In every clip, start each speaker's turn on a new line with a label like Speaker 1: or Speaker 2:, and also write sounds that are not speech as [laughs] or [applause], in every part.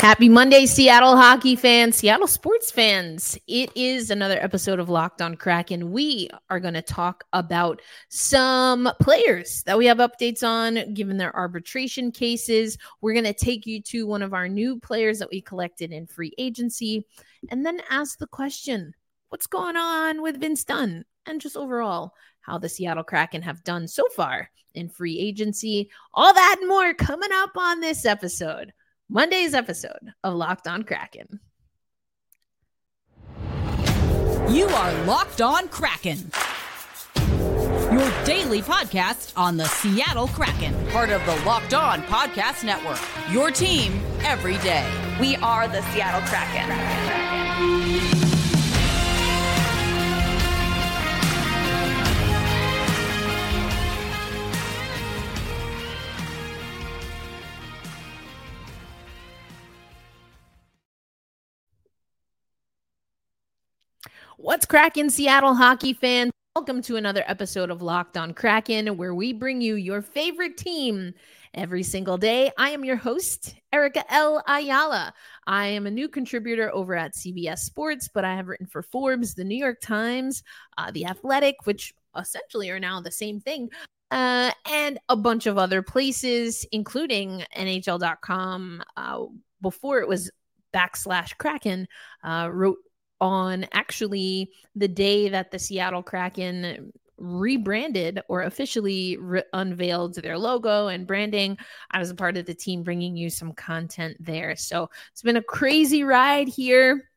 Speaker 1: Happy Monday, Seattle hockey fans, Seattle sports fans. It is another episode of Locked on Kraken. We are going to talk about some players that we have updates on given their arbitration cases. We're going to take you to one of our new players that we collected in free agency and then ask the question what's going on with Vince Dunn and just overall how the Seattle Kraken have done so far in free agency. All that and more coming up on this episode. Monday's episode of Locked On Kraken.
Speaker 2: You are Locked On Kraken. Your daily podcast on the Seattle Kraken, part of the Locked On Podcast Network. Your team every day.
Speaker 3: We are the Seattle Kraken. Kraken.
Speaker 1: What's cracking, Seattle hockey fans? Welcome to another episode of Locked on Kraken, where we bring you your favorite team every single day. I am your host, Erica L. Ayala. I am a new contributor over at CBS Sports, but I have written for Forbes, the New York Times, uh, The Athletic, which essentially are now the same thing. Uh, and a bunch of other places, including NHL.com. Uh, before it was backslash Kraken, uh, wrote on actually the day that the Seattle Kraken rebranded or officially re- unveiled their logo and branding. I was a part of the team bringing you some content there. So it's been a crazy ride here,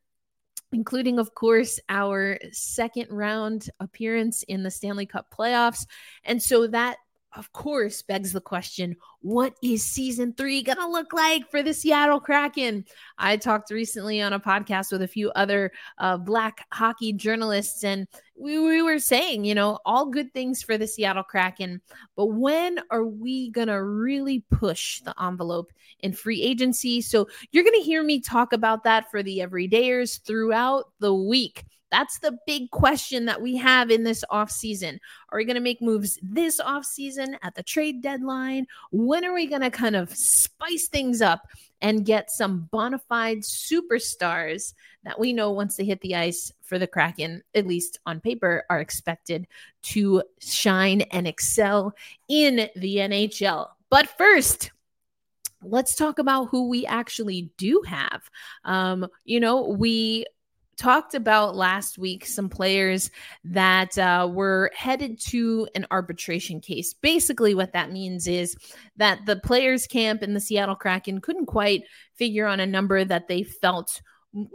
Speaker 1: including, of course, our second round appearance in the Stanley Cup playoffs. And so that of course, begs the question what is season three going to look like for the Seattle Kraken? I talked recently on a podcast with a few other uh, Black hockey journalists, and we, we were saying, you know, all good things for the Seattle Kraken, but when are we going to really push the envelope in free agency? So you're going to hear me talk about that for the everydayers throughout the week. That's the big question that we have in this offseason. Are we going to make moves this offseason at the trade deadline? When are we going to kind of spice things up and get some bona fide superstars that we know once they hit the ice for the Kraken, at least on paper, are expected to shine and excel in the NHL? But first, let's talk about who we actually do have. Um, you know, we talked about last week some players that uh, were headed to an arbitration case. Basically, what that means is that the players' camp in the Seattle Kraken couldn't quite figure on a number that they felt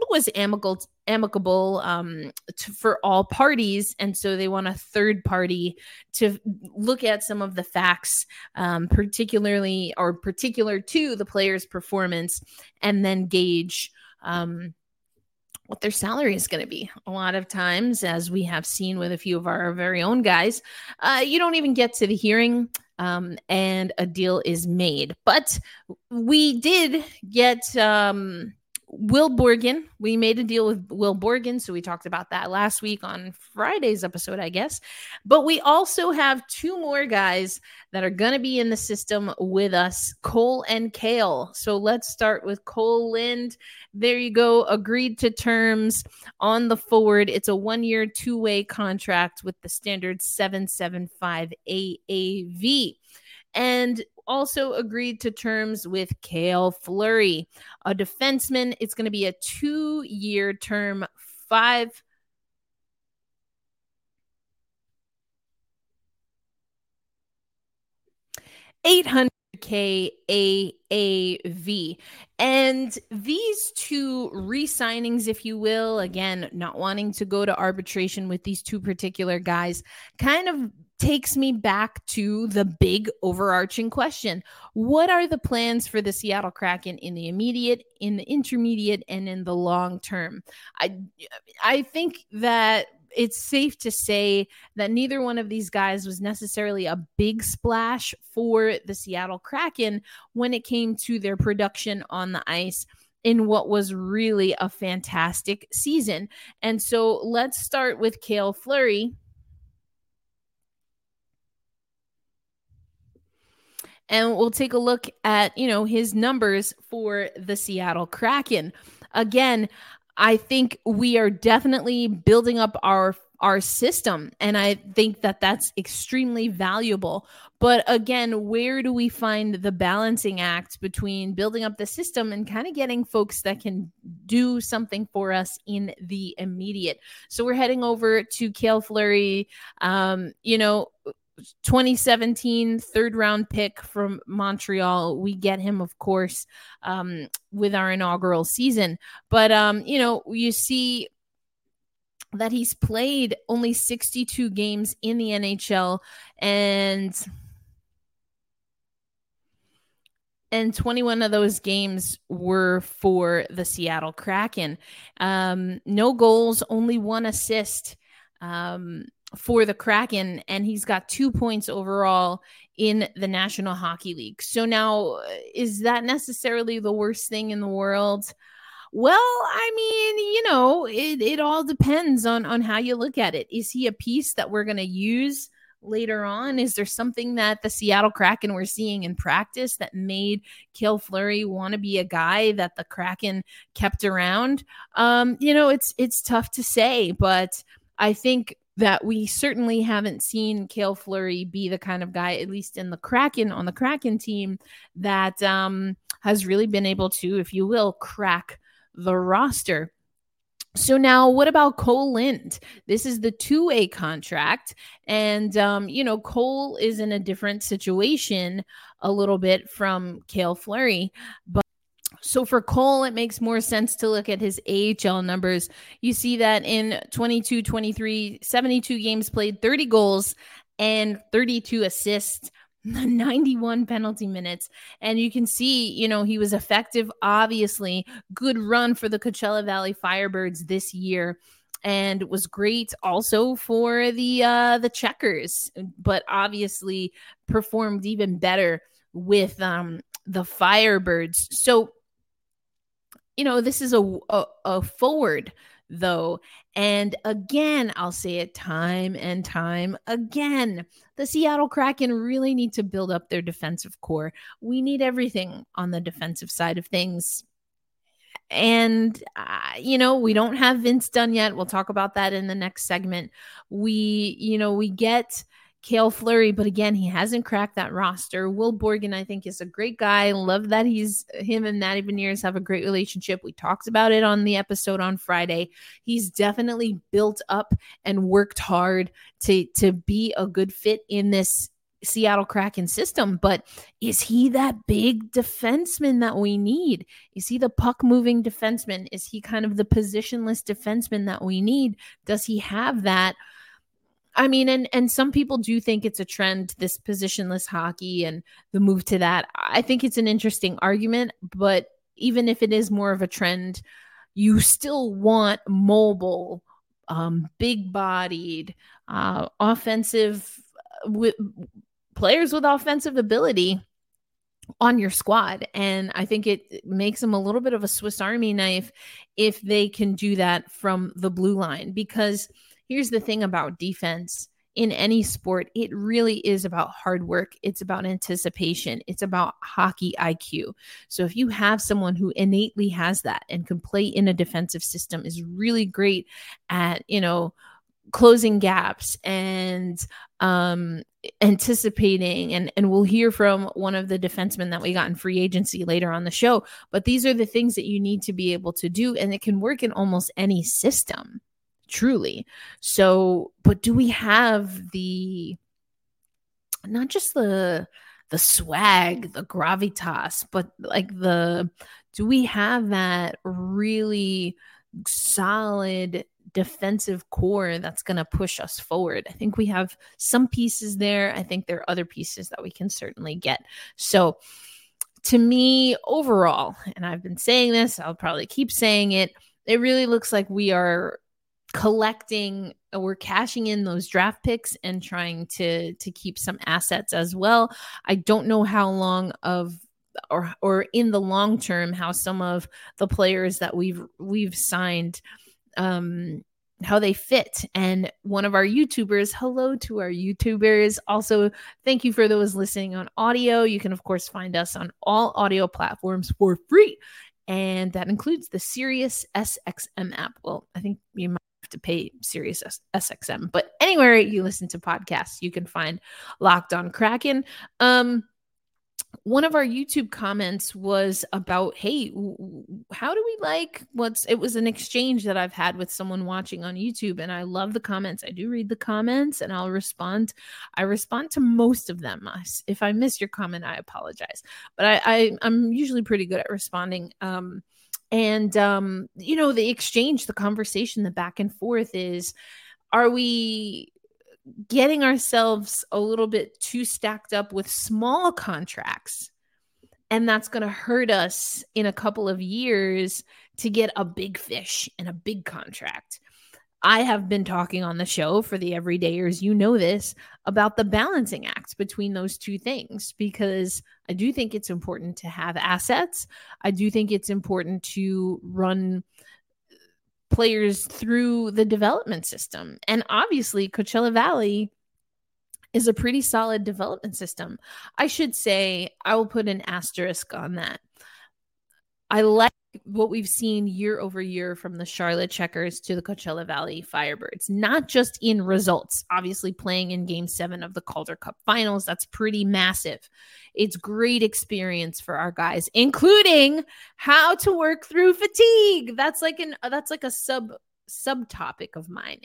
Speaker 1: was amicable amicable um, to, for all parties and so they want a third party to look at some of the facts um, particularly or particular to the player's performance and then gauge um, what their salary is going to be. A lot of times, as we have seen with a few of our very own guys, uh, you don't even get to the hearing um, and a deal is made. But we did get um, Will Borgen. We made a deal with Will Borgen. So we talked about that last week on Friday's episode, I guess. But we also have two more guys that are going to be in the system with us Kole and Cale. So let's start with Kole Lind. There you go. Agreed to terms on the forward. It's a one year, two way contract with the standard 775 AAV. And also agreed to terms with Cale Fleury, a defenseman. It's going to be a two year term, five. Eight hundred K AAV. And these two re signings, if you will, again, not wanting to go to arbitration with these two particular guys, kind of takes me back to the big overarching question What are the plans for the Seattle Kraken in the immediate, in the intermediate, and in the long term? I, I think that it's safe to say that neither one of these guys was necessarily a big splash for the Seattle Kraken when it came to their production on the ice in what was really a fantastic season. And so let's start with Cale Fleury and we'll take a look at, you know, his numbers for the Seattle Kraken. Again, I think we are definitely building up our our system and I think that that's extremely valuable. But again, where do we find the balancing act between building up the system and kind of getting folks that can do something for us in the immediate? So we're heading over to Cale Fleury. Um, you know, 2017 third round pick from Montreal. We get him, of course, um, with our inaugural season. But, um, you know, you see that he's played only 62 games in the NHL and and 21 of those games were for the Seattle Kraken. Um, no goals, only one assist. Um, for the Kraken, and he's got two points overall in the National Hockey League. So now, is that necessarily the worst thing in the world? Well, I mean, you know, it, it all depends on on how you look at it. Is he a piece that we're going to use later on? Is there something that the Seattle Kraken were seeing in practice that made Cale Fleury want to be a guy that the Kraken kept around? Um, you know, it's it's tough to say, but I think that we certainly haven't seen Cale Fleury be the kind of guy, at least in the Kraken on the Kraken team, that um, has really been able to, if you will, crack the roster. So now, what about Kole Lind? This is the two-way contract, and um, you know Kole is in a different situation a little bit from Cale Fleury, but so for Kole, it makes more sense to look at his AHL numbers. You see that in 22 23, 72 games played, 30 goals and 32 assists. [laughs] 91 penalty minutes. And you can see, you know, he was effective, obviously. Good run for the Coachella Valley Firebirds this year and was great also for the uh the checkers but obviously performed even better with um the firebirds so you know, this is a, a, a forward though. And again, I'll say it time and time again. The Seattle Kraken really need to build up their defensive core. We need everything on the defensive side of things. And, uh, you know, we don't have Vince Dunn yet. We'll talk about that in the next segment. We, you know, we get Cale Fleury, but again, he hasn't cracked that roster. Will Borgen, I think, is a great guy. Love that he's him and Matty Beniers have a great relationship. We talked about it on the episode on Friday. He's definitely built up and worked hard to to be a good fit in this Seattle Kraken system, but is he that big defenseman that we need? Is he the puck moving defenseman? Is he kind of the positionless defenseman that we need? Does he have that? I mean, and and some people do think it's a trend, this positionless hockey and the move to that. I think it's an interesting argument, but even if it is more of a trend, you still want mobile, um, big-bodied, uh, offensive uh, players with offensive ability on your squad. And I think it makes them a little bit of a Swiss Army knife if they can do that from the blue line because – here's the thing about defense in any sport, it really is about hard work. It's about anticipation. It's about hockey IQ. So if you have someone who innately has that and can play in a defensive system is really great at, you know, closing gaps and um anticipating and and we'll hear from one of the defensemen that we got in free agency later on the show but these are the things that you need to be able to do and it can work in almost any system truly. So, but do we have the not just the the swag, the gravitas, but like the do we have that really solid defensive core that's going to push us forward. I think we have some pieces there. I think there are other pieces that we can certainly get. So, to me, overall, and I've been saying this, I'll probably keep saying it, it really looks like we are collecting uh, we're cashing in those draft picks and trying to to keep some assets as well. I don't know how long of or or in the long term how some of the players that we've we've signed um how they fit. And one of our YouTubers, hello to our YouTubers. Also, thank you for those listening on audio. You can, of course, find us on all audio platforms for free. And that includes the Sirius SXM app. Well, I think you might have to pay Sirius SXM, but anywhere you listen to podcasts, you can find Locked on Kraken. Um, one of our YouTube comments was about, hey, how do we like what's it was an exchange that I've had with someone watching on YouTube, and I love the comments. I do read the comments and I'll respond. I respond to most of them. If I miss your comment, I apologize, but I, I I'm usually pretty good at responding. Um, and um, you know, the exchange, the conversation, the back and forth is are we getting ourselves a little bit too stacked up with small contracts. And that's going to hurt us in a couple of years to get a big fish and a big contract. I have been talking on the show for the everydayers, you know this, about the balancing act between those two things because I do think it's important to have assets. I do think it's important to run players through the development system. And obviously, Coachella Valley is a pretty solid development system. I should say, I will put an asterisk on that. I like what we've seen year over year from the Charlotte Checkers to the Coachella Valley Firebirds, not just in results, obviously playing in game seven of the Calder Cup finals. That's pretty massive. It's great experience for our guys, including how to work through fatigue. That's like an that's like a sub subtopic of mine.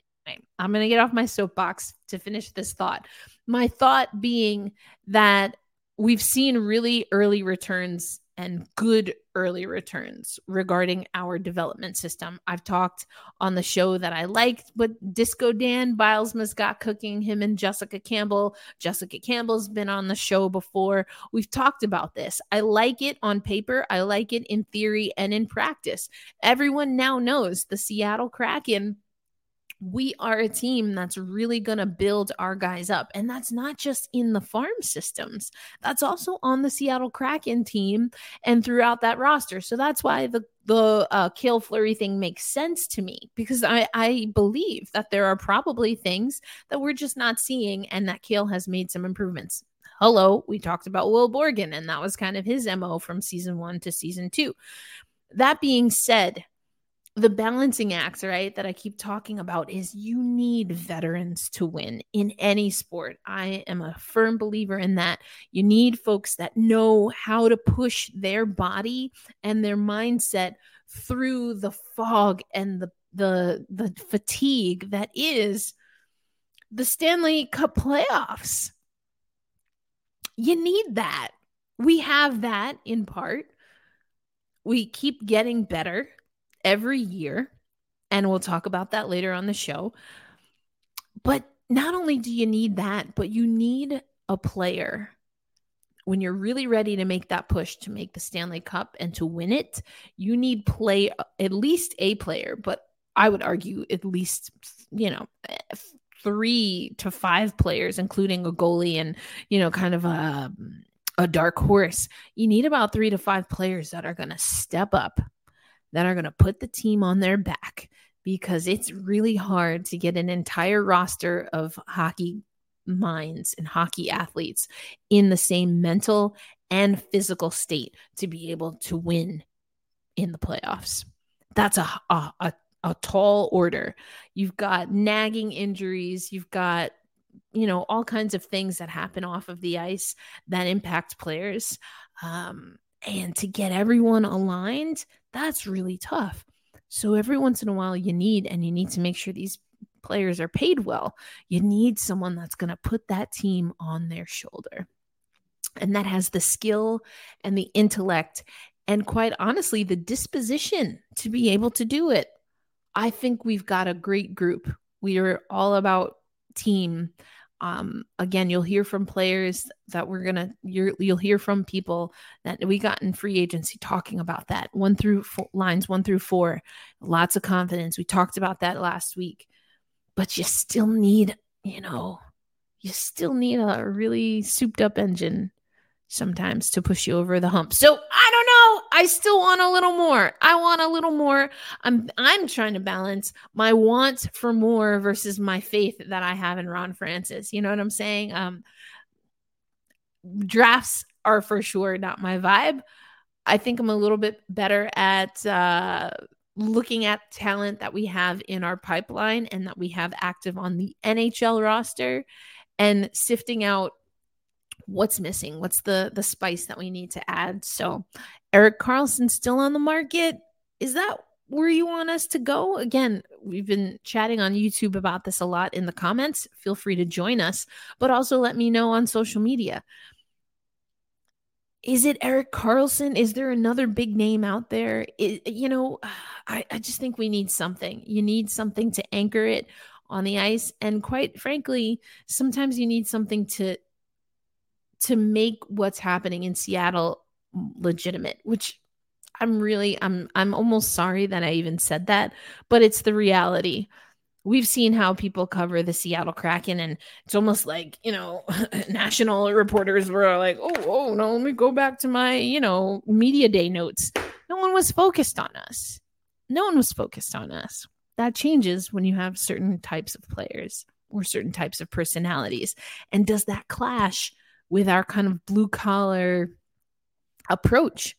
Speaker 1: I'm going to get off my soapbox to finish this thought. My thought being that we've seen really early returns and good early returns regarding our development system. I've talked on the show that I liked, but Disco Dan Bylsma's got cooking him and Jessica Campbell. Jessica Campbell's been on the show before. We've talked about this. I like it on paper, I like it in theory and in practice. Everyone now knows the Seattle Kraken we are a team that's really going to build our guys up. And that's not just in the farm systems, that's also on the Seattle Kraken team and throughout that roster. So that's why the the uh, Cale Fleury thing makes sense to me because I, I believe that there are probably things that we're just not seeing and that Cale has made some improvements. Hello, we talked about Will Borgen, and that was kind of his MO from season one to season two. That being said, the balancing acts, right, that I keep talking about is you need veterans to win in any sport. I am a firm believer in that. You need folks that know how to push their body and their mindset through the fog and the the the fatigue that is the Stanley Cup playoffs. You need that. We have that in part. We keep getting better every year. And we'll talk about that later on the show. But not only do you need that, but you need a player when you're really ready to make that push to make the Stanley Cup and to win it, you need play at least a player, but I would argue at least, you know, three to five players, including a goalie and, you know, kind of a, a dark horse. You need about three to five players that are going to step up that are going to put the team on their back because it's really hard to get an entire roster of hockey minds and hockey athletes in the same mental and physical state to be able to win in the playoffs. That's a, a, a, a tall order. You've got nagging injuries, you've got you know all kinds of things that happen off of the ice that impact players um, and to get everyone aligned, that's really tough. So every once in a while, you need, and you need to make sure these players are paid well. You need someone that's going to put that team on their shoulder and that has the skill and the intellect and quite honestly the disposition to be able to do it i think we've got a great group we are all about team um, again, you'll hear from players that we're gonna you will hear from people that we got in free agency talking about that one through four, lines one through four. Lots of confidence. We talked about that last week, but you still need, you know, you still need a really souped up engine sometimes to push you over the hump. So I don't know. I still want a little more. I want a little more. I'm I'm trying to balance my want for more versus my faith that I have in Ron Francis. You know what I'm saying? Um drafts are for sure not my vibe. I think I'm a little bit better at uh looking at talent that we have in our pipeline and that we have active on the NHL roster and sifting out what's missing what's the the spice that we need to add so Erik Karlsson still on the market? Is that where you want us to go? Again we've been chatting on youtube about this a lot in the comments. Feel free to join us but also let me know on social media. Is it Erik Karlsson? is there another big name out there? You know I, I just think we need something. You need something to anchor it on the ice. And quite frankly sometimes you need something to to make what's happening in Seattle legitimate, which I'm really I'm I'm almost sorry that I even said that, but it's the reality. We've seen how people cover the Seattle Kraken, and it's almost like you know, [laughs] national reporters were like, "Oh, oh no, let me go back to my you know media day notes." No one was focused on us. No one was focused on us. That changes when you have certain types of players or certain types of personalities, and does that clash with our kind of blue collar approach.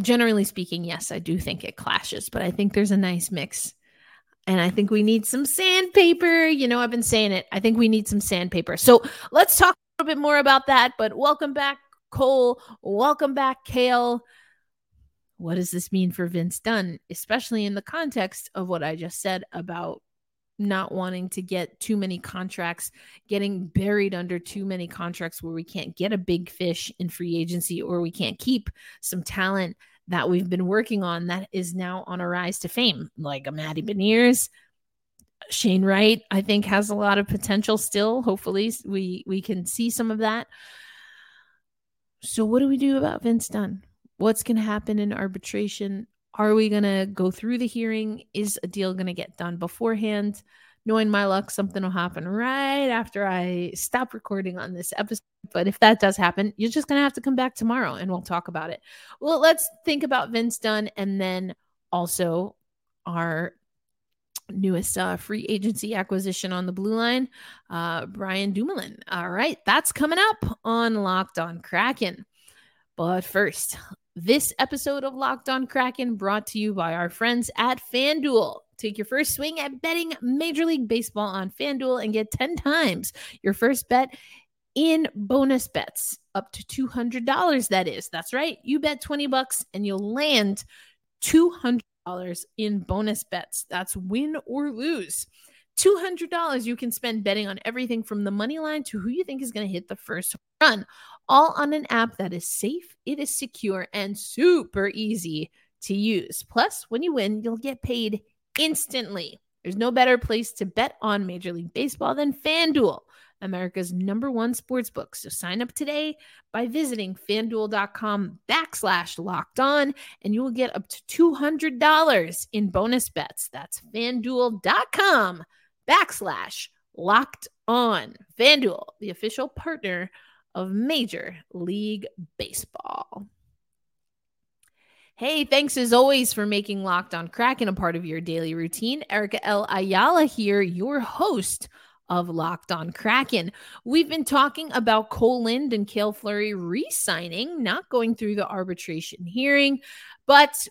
Speaker 1: Generally speaking, yes, I do think it clashes, but I think there's a nice mix. And I think we need some sandpaper. You know, I've been saying it. I think we need some sandpaper. So let's talk a little bit more about that. But welcome back, Kole. Welcome back, Cale. What does this mean for Vince Dunn, especially in the context of what I just said about not wanting to get too many contracts, getting buried under too many contracts where we can't get a big fish in free agency or we can't keep some talent that we've been working on that is now on a rise to fame, like a Matty Beniers. Shane Wright, I think, has a lot of potential still. Hopefully, we we can see some of that. So, what do we do about Vince Dunn? What's going to happen in arbitration? Are we going to go through the hearing? Is a deal going to get done beforehand? Knowing my luck, something will happen right after I stop recording on this episode. But if that does happen, you're just going to have to come back tomorrow and we'll talk about it. Well, let's think about Vince Dunn and then also our newest uh, free agency acquisition on the blue line, uh, Brian Dumoulin. All right, that's coming up on Locked on Kraken. But first, this episode of Locked on Kraken brought to you by our friends at FanDuel. Take your first swing at betting Major League Baseball on FanDuel and get 10 times your first bet in bonus bets up to $200 that is. That's right. You bet 20 bucks and you'll land $200 in bonus bets. That's win or lose. $200 you can spend betting on everything from the money line to who you think is going to hit the first run, all on an app that is safe, it is secure, and super easy to use. Plus, when you win, you'll get paid instantly. There's no better place to bet on Major League Baseball than FanDuel, America's number one sports book. So sign up today by visiting fanduel.com backslash locked on, and you will get up to $200 in bonus bets. That's fanduel.com backslash locked on. FanDuel, the official partner of Major League Baseball. Hey, thanks as always for making Locked on Kraken a part of your daily routine. Erica L. Ayala here, your host of Locked on Kraken. We've been talking about Kole Lind and Cale Fleury re signing, not going through the arbitration hearing, but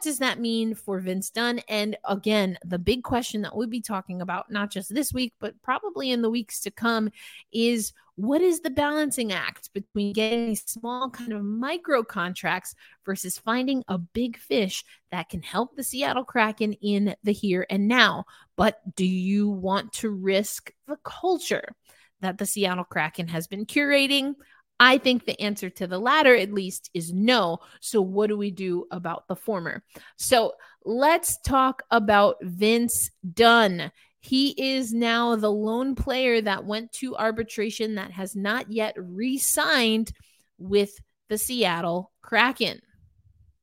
Speaker 1: does that mean for Vince Dunn? And again, the big question that we'll be talking about, not just this week, but probably in the weeks to come, is what is the balancing act between getting small kind of micro contracts versus finding a big fish that can help the Seattle Kraken in the here and now? But do you want to risk the culture that the Seattle Kraken has been curating? I think the answer to the latter, at least, is no. So, what do we do about the former? So, let's talk about Vince Dunn. He is now the lone player that went to arbitration that has not yet re signed with the Seattle Kraken.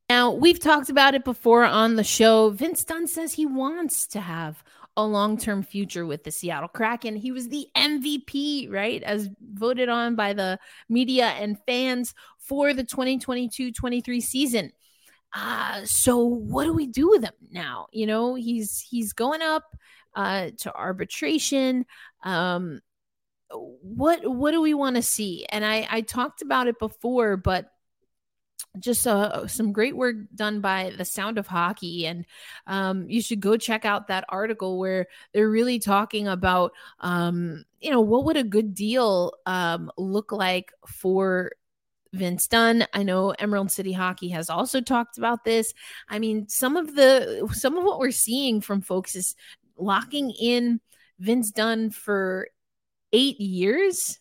Speaker 1: Now, we've talked about it before on the show. Vince Dunn says he wants to have a long term future with the Seattle Kraken. He was the MVP, right? As voted on by the media and fans for the 2022 23 season. Uh, so what do we do with him now? You know, he's he's going up uh, to arbitration. Um, what what do we want to see? And I I talked about it before, but just uh, some great work done by the sound of hockey and um, you should go check out that article where they're really talking about um, you know what would a good deal um, look like for Vince Dunn. I know Emerald City Hockey has also talked about this. I mean, some of the some of what we're seeing from folks is locking in Vince Dunn for eight years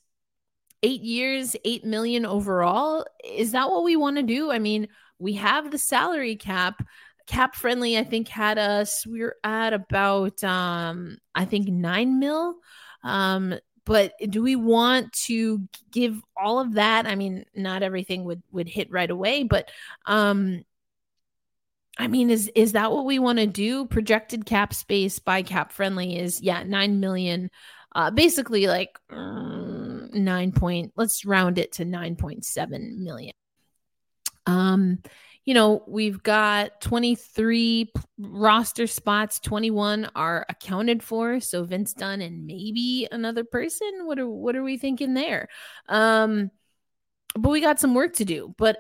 Speaker 1: eight years, eight million overall. Is that what we want to do? I mean, we have the salary cap. Cap friendly, I think, had us, we are at about um, I think nine mil. Um, but do we want to give all of that? I mean, not everything would would hit right away, but um I mean, is is that what we want to do? Projected cap space by cap friendly is yeah, nine million uh, basically like nine point. Let's round it to nine point seven million. Um, you know, we've got 23 roster spots, 21 are accounted for. So Vince Dunn and maybe another person. What are what are we thinking there? Um, but we got some work to do, but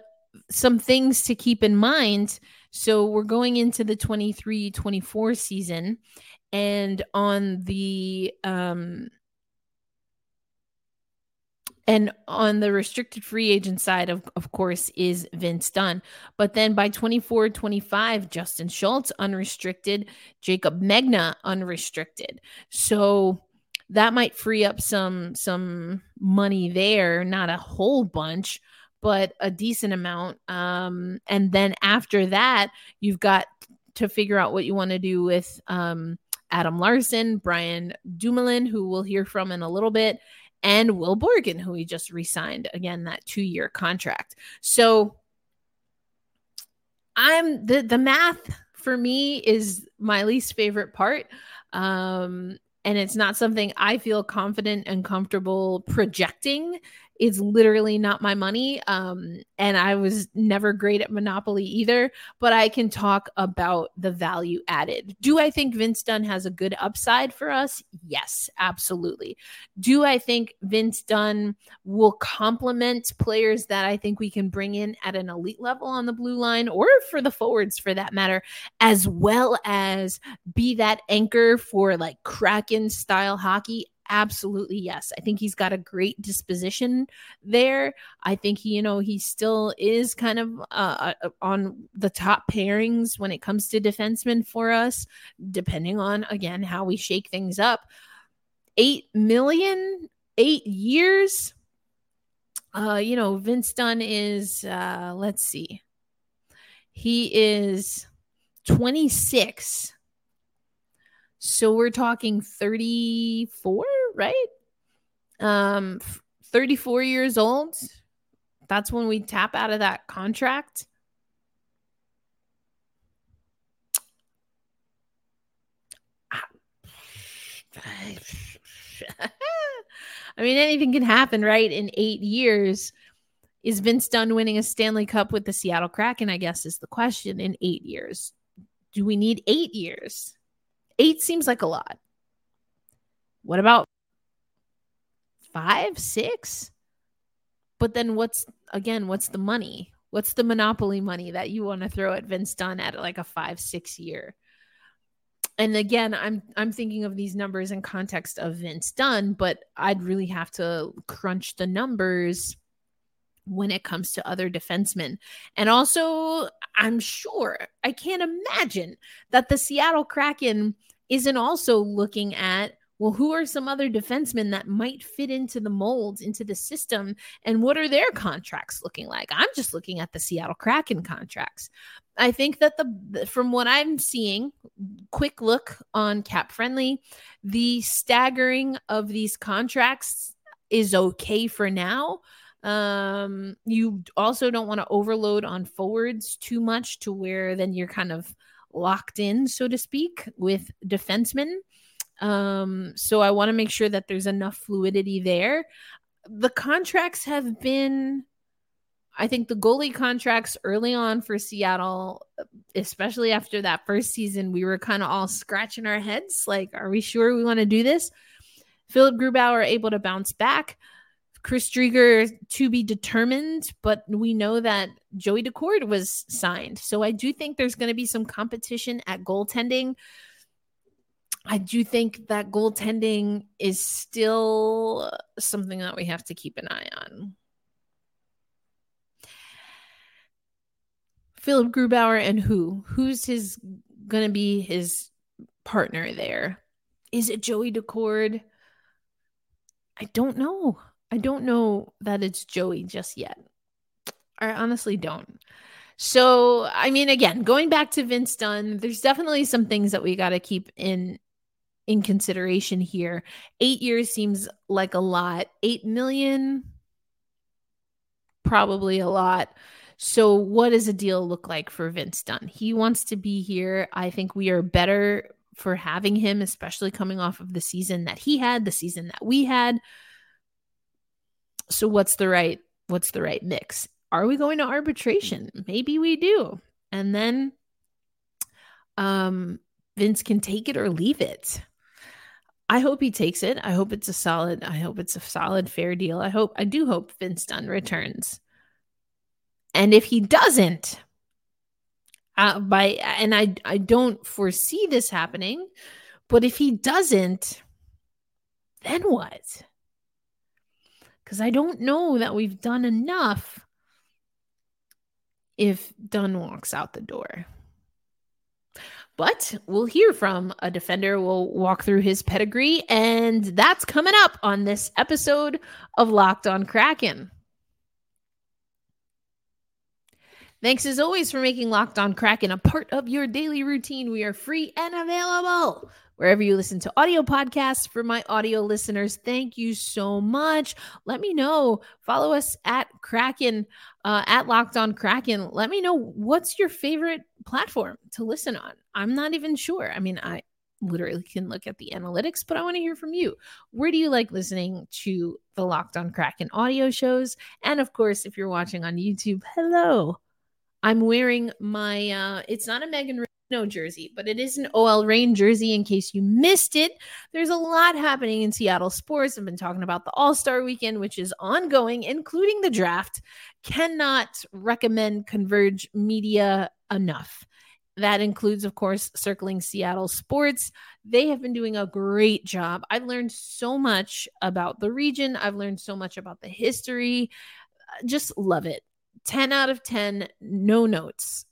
Speaker 1: some things to keep in mind. So we're going into the 23 24 season and on the um and on the restricted free agent side of of course is Vince Dunn. But then by 24 25 Justin Schultz unrestricted. Jacob Megna unrestricted. So that might free up some some money there not a whole bunch but a decent amount. Um and then after that you've got to figure out what you want to do with um Adam Larsson, Brian Dumoulin, who we'll hear from in a little bit, and Will Borgen, who he just re-signed again that two-year contract. So I'm the the math for me is my least favorite part. Um, and it's not something I feel confident and comfortable projecting is literally not my money. Um, and I was never great at Monopoly either, but I can talk about the value added. Do I think Vince Dunn has a good upside for us? Yes, absolutely. Do I think Vince Dunn will complement players that I think we can bring in at an elite level on the blue line or for the forwards for that matter, as well as be that anchor for like Kraken style hockey? Absolutely yes. I think he's got a great disposition there. I think he you know he still is kind of uh, uh, on the top pairings when it comes to defensemen for us depending on again how we shake things up. Eight million eight years? Uh you know vince dunn is uh let's see. He is 26 so we're talking 34, right? Um 34 years old. That's when we tap out of that contract. I mean, anything can happen, right? In eight years, is Vince Dunn winning a Stanley Cup with the Seattle Kraken? I guess is the question. In eight years, do we need eight years? Eight seems like a lot. What about five, six? But then what's again, what's the money? What's the monopoly money that you want to throw at Vince Dunn at like a five, six year? And again, I'm I'm thinking of these numbers in context of Vince Dunn, but I'd really have to crunch the numbers when it comes to other defensemen. And also, I'm sure, I can't imagine that the Seattle Kraken isn't also looking at well, who are some other defensemen that might fit into the molds, into the system, and what are their contracts looking like? I'm just looking at the Seattle Kraken contracts. I think that the from what I'm seeing, quick look on cap friendly, the staggering of these contracts is okay for now. Um, you also don't want to overload on forwards too much to where then you're kind of locked in, so to speak, with defensemen. Um, so I want to make sure that there's enough fluidity there. The contracts have been I think the goalie contracts early on for Seattle, especially after that first season, we were kind of all scratching our heads like, are we sure we want to do this? Philipp Grubauer able to bounce back. Chris Driedger to be determined, but we know that Joey Daccord was signed. So I do think there's going to be some competition at goaltending. I do think that goaltending is still something that we have to keep an eye on. Philipp Grubauer and who? Who's his going to be his partner there? Is it Joey Daccord? I don't know. I don't know that it's Joey just yet. I honestly don't. So, I mean, again, going back to Vince Dunn, there's definitely some things that we got to keep in in consideration here. Eight years seems like a lot. Eight million, probably a lot. So, what does a deal look like for Vince Dunn? He wants to be here. I think we are better for having him, especially coming off of the season that he had, the season that we had. So, what's the right what's the right mix? Are we going to arbitration? Maybe we do. And then um Vince can take it or leave it. I hope he takes it. I hope it's a solid I hope it's a solid fair deal. I hope I do hope Vince Dunn returns. And if he doesn't, uh, by and I I don't foresee this happening, but if he doesn't, then what? Because I don't know that we've done enough if Dunn walks out the door. But we'll hear from a defender. We'll walk through his pedigree, and that's coming up on this episode of Locked on Kraken. Thanks as always for making Locked On Kraken a part of your daily routine. We are free and available wherever you listen to audio podcasts. For my audio listeners, thank you so much. Let me know. Follow us at Kraken, uh, at Locked On Kraken. Let me know what's your favorite platform to listen on. I'm not even sure. I mean, I literally can look at the analytics, but I want to hear from you. Where do you like listening to the Locked On Kraken audio shows? And of course, if you're watching on YouTube, hello. I'm wearing my uh it's not a Megan Rapinoe jersey, but it is an OL Reign jersey in case you missed it. There's a lot happening in Seattle sports. I've been talking about the All-Star weekend which is ongoing including the draft. Cannot recommend Converge Media enough. That includes, of course, circling Seattle sports. They have been doing a great job. I've learned so much about the region. I've learned so much about the history. Just love it. 10 out of 10, no notes.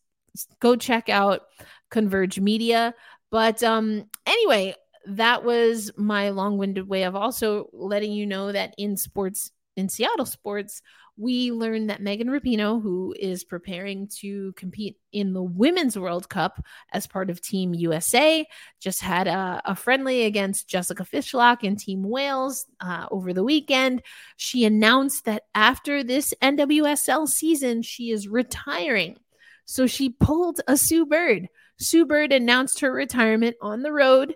Speaker 1: Go check out Converge Media. But um, anyway, that was my long winded way of also letting you know that in sports, in Seattle sports, we learned that Megan Rapinoe, who is preparing to compete in the Women's World Cup as part of Team USA, just had a, a friendly against Jessica Fishlock and Team Wales uh, over the weekend. She announced that after this NWSL season, she is retiring. So she pulled a Sue Bird. Sue Bird announced her retirement on the road.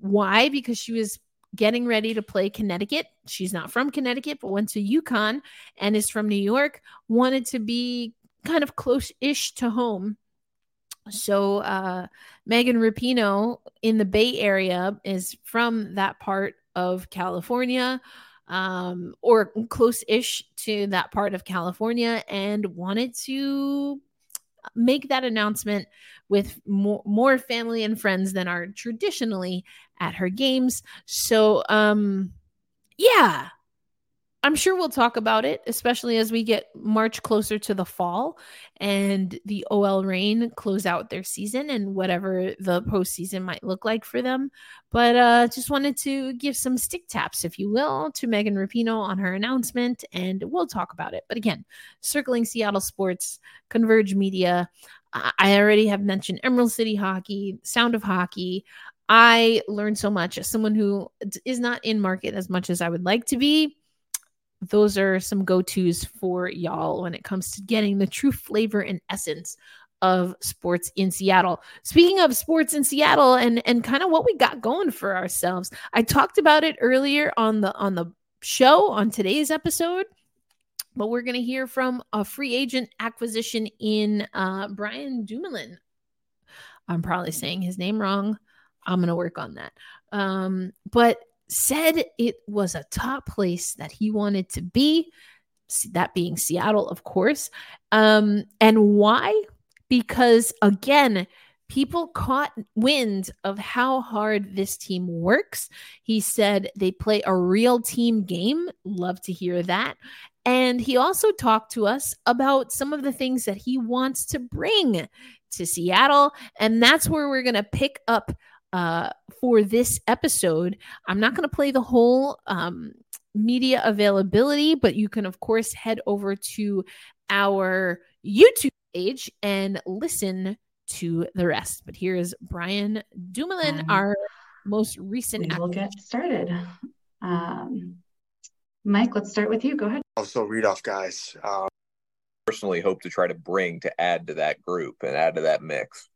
Speaker 1: Why? Because she was getting ready to play Connecticut. She's not from Connecticut, but went to UConn and is from New York. Wanted to be kind of close ish to home. So, uh, Megan Rapinoe in the Bay Area is from that part of California um, or close ish to that part of California and wanted to make that announcement with more, more family and friends than are traditionally at her games. So, um, yeah, I'm sure we'll talk about it, especially as we get March closer to the fall and the OL Reign close out their season and whatever the postseason might look like for them. But uh, just wanted to give some stick taps, if you will, to Megan Rapinoe on her announcement, and we'll talk about it. But again, circling Seattle sports, Converge Media. I already have mentioned Emerald City Hockey, Sound of Hockey. I learned so much as someone who is not in market as much as I would like to be those are some go tos for y'all when it comes to getting the true flavor and essence of sports in Seattle. Speaking of sports in Seattle and and kind of what we got going for ourselves. I talked about it earlier on the on the show on today's episode but we're going to hear from a free agent acquisition in uh, Brian Dumoulin. I'm probably saying his name wrong. I'm going to work on that. Um, but said it was a top place that he wanted to be, that being Seattle, of course. Um, and why? Because again, people caught wind of how hard this team works. He said they play a real team game. Love to hear that. And he also talked to us about some of the things that he wants to bring to Seattle. And that's where we're going to pick up uh, for this episode. I'm not going to play the whole um, media availability, but you can, of course, head over to our YouTube page and listen to the rest. But here is Brian Dumoulin, um, our most recent.
Speaker 4: We will get started. Um, Mike, let's start with you. Go ahead.
Speaker 5: Also, read off guys. Um,
Speaker 6: personally hope to try to bring to add to that group and add to that mix.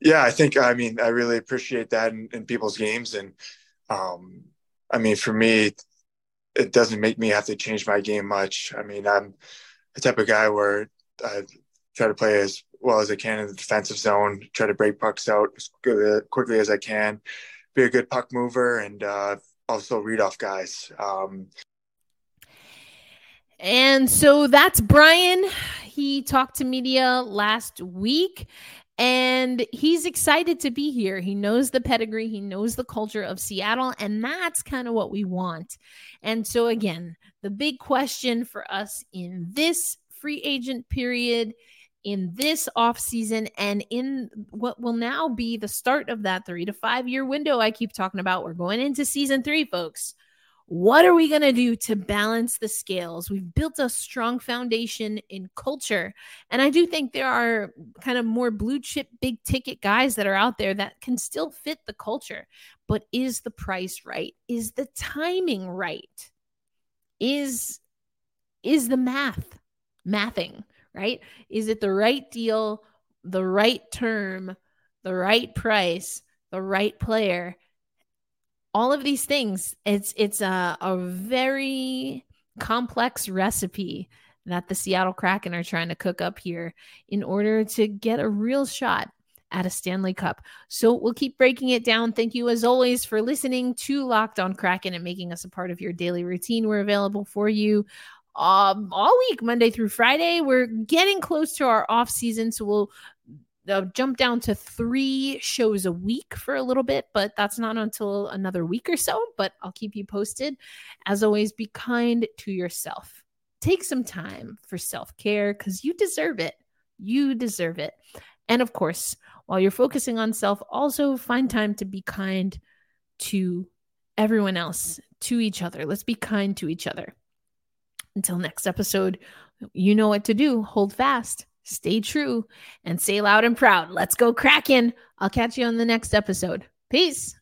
Speaker 5: Yeah, I think I mean I really appreciate that in, in people's games, and um, I mean for me, it doesn't make me have to change my game much. I mean I'm the type of guy where I try to play as well as I can in the defensive zone, try to break pucks out as quickly as I can, be a good puck mover, and uh, also read off guys. Um,
Speaker 1: and so that's Brian. He talked to media last week and he's excited to be here. He knows the pedigree, he knows the culture of Seattle, and that's kind of what we want. And so, again, the big question for us in this free agent period, in this offseason, and in what will now be the start of that three to five year window I keep talking about, we're going into season three, folks. What are we going to do to balance the scales? We've built a strong foundation in culture. And I do think there are kind of more blue chip, big ticket guys that are out there that can still fit the culture. But is the price right? Is the timing right? Is is the math mathing, right? Is it the right deal, the right term, the right price, the right player? All of these things it's it's a, a very complex recipe that the Seattle Kraken are trying to cook up here in order to get a real shot at a Stanley Cup. So we'll keep breaking it down. Thank you, as always, for listening to Locked on Kraken and making us a part of your daily routine. We're available for you um, all week, Monday through Friday. We're getting close to our off season, so we'll jump down to three shows a week for a little bit, but that's not until another week or so. But I'll keep you posted. As always, be kind to yourself. Take some time for self care because you deserve it. You deserve it. And of course, while you're focusing on self, also find time to be kind to everyone else, to each other. Let's be kind to each other. Until next episode, you know what to do. Hold fast stay true, and say loud and proud, let's go Kraken. I'll catch you on the next episode. Peace.